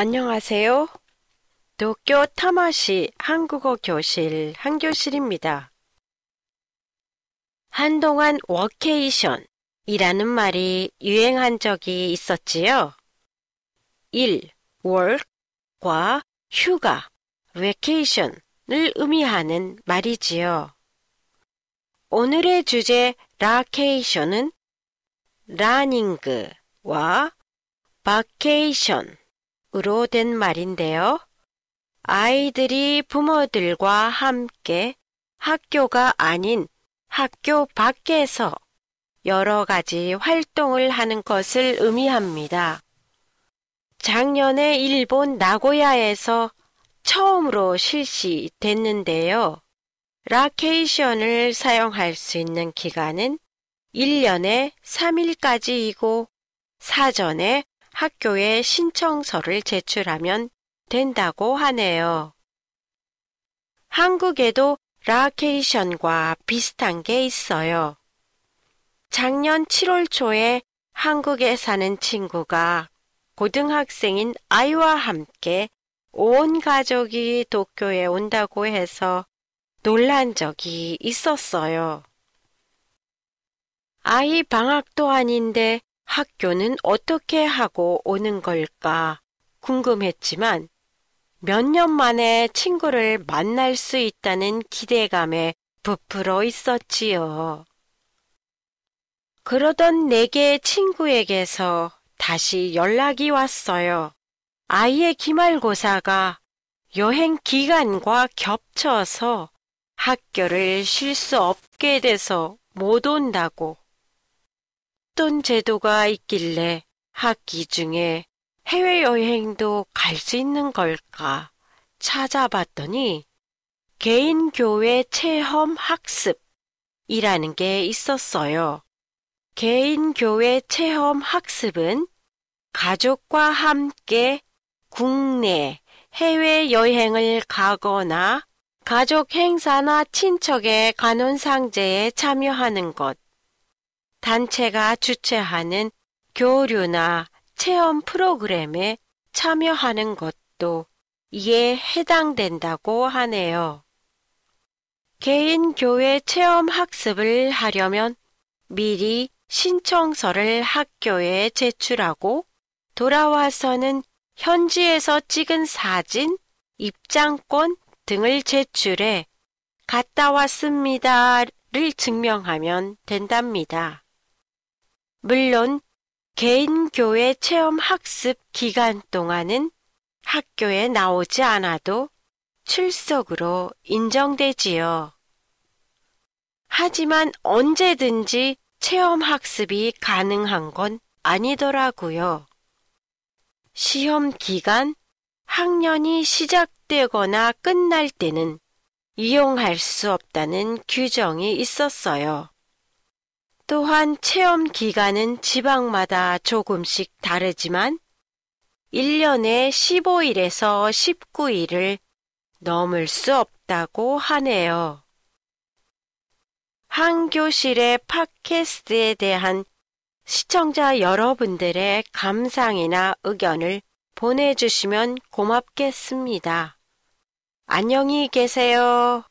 안녕하세요. 도쿄 타마시 한국어 교실 한교실입니다. 한동안 워케이션이라는 말이 유행한 적이 있었지요. 1. work과 휴가, vacation을 의미하는 말이지요. 오늘의 주제 라케이션은 라닝그와 바케이션 으로 된 말인데요. 아이들이 부모들과 함께 학교가 아닌 학교 밖에서 여러 가지 활동을 하는 것을 의미합니다. 작년에 일본 나고야에서 처음으로 실시됐는데요. 라케이션을 사용할 수 있는 기간은 1년에 3일까지이고 사전에 학교에 신청서를 제출하면 된다고 하네요. 한국에도 라케이션과 비슷한 게 있어요. 작년 7월 초에 한국에 사는 친구가 고등학생인 아이와 함께 온 가족이 도쿄에 온다고 해서 놀란 적이 있었어요. 아이 방학도 아닌데 학교는 어떻게 하고 오는 걸까 궁금했지만 몇 년 만에 친구를 만날 수 있다는 기대감에 부풀어 있었지요. 그러던 내게 친구에게서 다시 연락이 왔어요. 아이의 기말고사가 여행 기간과 겹쳐서 학교를 쉴 수 없게 돼서 못 온다고. 어떤 제도가 있길래 학기 중에 해외여행도 갈 수 있는 걸까 찾아봤더니 개인교회 체험 학습이라는 게 있었어요. 개인교회 체험 학습은 가족과 함께 국내 해외 여행을 가거나 가족 행사나 친척의 간혼상제에 참여하는 것, 단체가 주최하는 교류나 체험 프로그램에 참여하는 것도 이에 해당된다고 하네요. 개인 교회 체험 학습을 하려면 미리 신청서를 학교에 제출하고 돌아와서는 현지에서 찍은 사진, 입장권 등을 제출해 갔다 왔습니다를 증명하면 된답니다. 물론 개인 교회 체험 학습 기간 동안은 학교에 나오지 않아도 출석으로 인정되지요. 하지만 언제든지 체험 학습이 가능한 건 아니더라고요. 시험 기간, 학년이 시작되거나 끝날 때는 이용할 수 없다는 규정이 있었어요. 또한 체험 기간은 지방마다 조금씩 다르지만 1년에 15일에서 19일을 넘을 수 없다고 하네요. 한 교실의 팟캐스트에 대한 시청자 여러분들의 감상이나 의견을 보내주시면 고맙겠습니다. 안녕히 계세요.